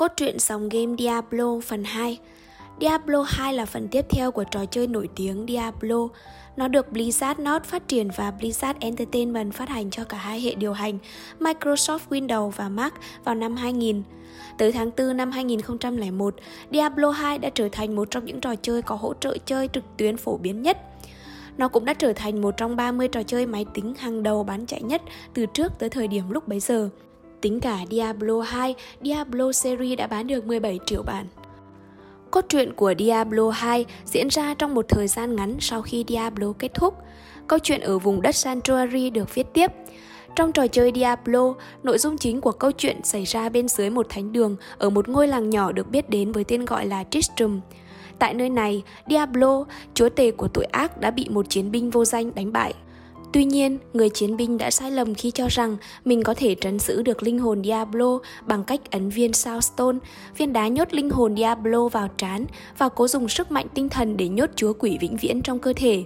Cốt truyện dòng game Diablo phần 2 Diablo 2 là phần tiếp theo của trò chơi nổi tiếng Diablo. Nó được Blizzard North phát triển và Blizzard Entertainment phát hành cho cả hai hệ điều hành Microsoft Windows và Mac vào năm 2000. Tới tháng 4 năm 2001, Diablo 2 đã trở thành một trong những trò chơi có hỗ trợ chơi trực tuyến phổ biến nhất. Nó cũng đã trở thành một trong 30 trò chơi máy tính hàng đầu bán chạy nhất từ trước tới thời điểm lúc bấy giờ. Tính cả Diablo 2, Diablo series đã bán được 17 triệu bản. Cốt truyện của Diablo 2 diễn ra trong một thời gian ngắn sau khi Diablo kết thúc. Câu chuyện ở vùng đất Sanctuary được viết tiếp. Trong trò chơi Diablo, nội dung chính của câu chuyện xảy ra bên dưới một thánh đường ở một ngôi làng nhỏ được biết đến với tên gọi là Tristram. Tại nơi này, Diablo, chúa tể của tội ác đã bị một chiến binh vô danh đánh bại. Tuy nhiên, người chiến binh đã sai lầm khi cho rằng mình có thể trấn giữ được linh hồn Diablo bằng cách ấn viên Soulstone, viên đá nhốt linh hồn Diablo vào trán và cố dùng sức mạnh tinh thần để nhốt chúa quỷ vĩnh viễn trong cơ thể.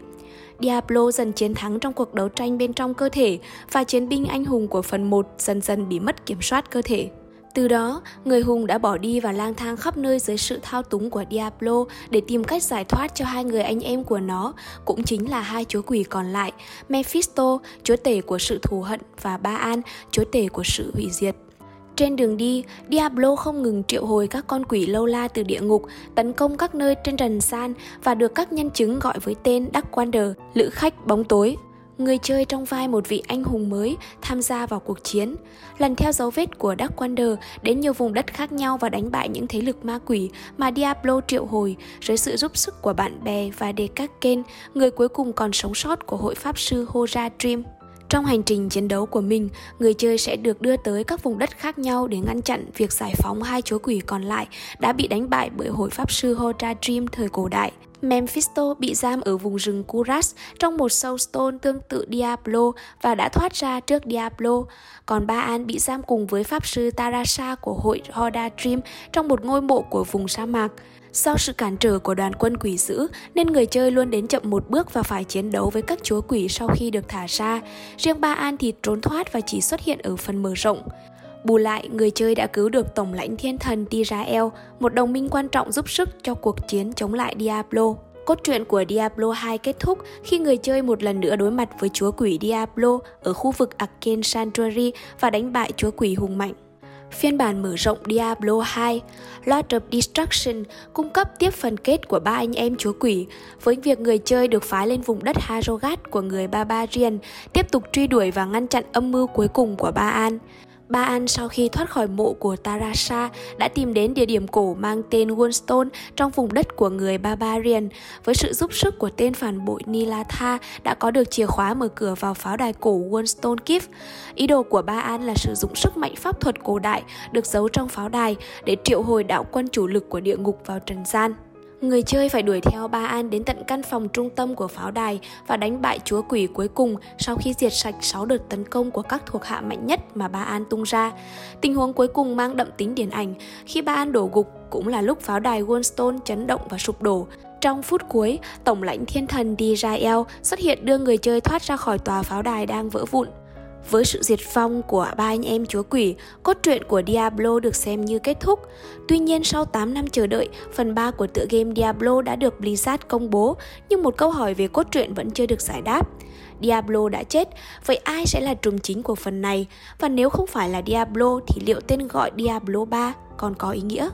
Diablo dần chiến thắng trong cuộc đấu tranh bên trong cơ thể và chiến binh anh hùng của phần 1 dần dần bị mất kiểm soát cơ thể. Từ đó, người hùng đã bỏ đi và lang thang khắp nơi dưới sự thao túng của Diablo để tìm cách giải thoát cho hai người anh em của nó, cũng chính là hai chúa quỷ còn lại, Mephisto, chúa tể của sự thù hận và Baal, chúa tể của sự hủy diệt. Trên đường đi, Diablo không ngừng triệu hồi các con quỷ lâu la từ địa ngục, tấn công các nơi trên trần san và được các nhân chứng gọi với tên Dark Wander, lữ khách bóng tối người chơi trong vai một vị anh hùng mới tham gia vào cuộc chiến, lần theo dấu vết của Dark Wander đến nhiều vùng đất khác nhau và đánh bại những thế lực ma quỷ mà Diablo triệu hồi dưới sự giúp sức của bạn bè và Dekaken, người cuối cùng còn sống sót của hội pháp sư Hora Dream. Trong hành trình chiến đấu của mình, người chơi sẽ được đưa tới các vùng đất khác nhau để ngăn chặn việc giải phóng hai chúa quỷ còn lại đã bị đánh bại bởi hội pháp sư Hora Dream thời cổ đại. Mephisto bị giam ở vùng rừng Kuras trong một soulstone tương tự Diablo và đã thoát ra trước Diablo. Còn Baal bị giam cùng với pháp sư Tarasha của hội Hoda Dream trong một ngôi mộ của vùng sa mạc. Do sự cản trở của đoàn quân quỷ dữ nên người chơi luôn đến chậm một bước và phải chiến đấu với các chúa quỷ sau khi được thả ra. Riêng Baal thì trốn thoát và chỉ xuất hiện ở phần mở rộng. Bù lại, người chơi đã cứu được Tổng lãnh thiên thần Tirael, một đồng minh quan trọng giúp sức cho cuộc chiến chống lại Diablo. Cốt truyện của Diablo 2 kết thúc khi người chơi một lần nữa đối mặt với chúa quỷ Diablo ở khu vực Arcane Sanctuary và đánh bại chúa quỷ hùng mạnh. Phiên bản mở rộng Diablo 2, Lord of Destruction cung cấp tiếp phần kết của ba anh em chúa quỷ, với việc người chơi được phái lên vùng đất Harogat của người Barbarian, tiếp tục truy đuổi và ngăn chặn âm mưu cuối cùng của ba an Ba An sau khi thoát khỏi mộ của Tarasha đã tìm đến địa điểm cổ mang tên Wonstone trong vùng đất của người Barbarian. Với sự giúp sức của tên phản bội Nilatha đã có được chìa khóa mở cửa vào pháo đài cổ Wonstone Keep. Ý đồ của Ba An là sử dụng sức mạnh pháp thuật cổ đại được giấu trong pháo đài để triệu hồi đạo quân chủ lực của địa ngục vào trần gian. Người chơi phải đuổi theo Ba An đến tận căn phòng trung tâm của pháo đài và đánh bại chúa quỷ cuối cùng sau khi diệt sạch 6 đợt tấn công của các thuộc hạ mạnh nhất mà Ba An tung ra. Tình huống cuối cùng mang đậm tính điển ảnh khi Ba An đổ gục cũng là lúc pháo đài Wallstone chấn động và sụp đổ. Trong phút cuối, Tổng lãnh thiên thần Dirael xuất hiện đưa người chơi thoát ra khỏi tòa pháo đài đang vỡ vụn. Với sự diệt vong của ba anh em chúa quỷ, cốt truyện của Diablo được xem như kết thúc. Tuy nhiên sau 8 năm chờ đợi, phần 3 của tựa game Diablo đã được Blizzard công bố, nhưng một câu hỏi về cốt truyện vẫn chưa được giải đáp. Diablo đã chết, vậy ai sẽ là trùm chính của phần này? Và nếu không phải là Diablo thì liệu tên gọi Diablo 3 còn có ý nghĩa?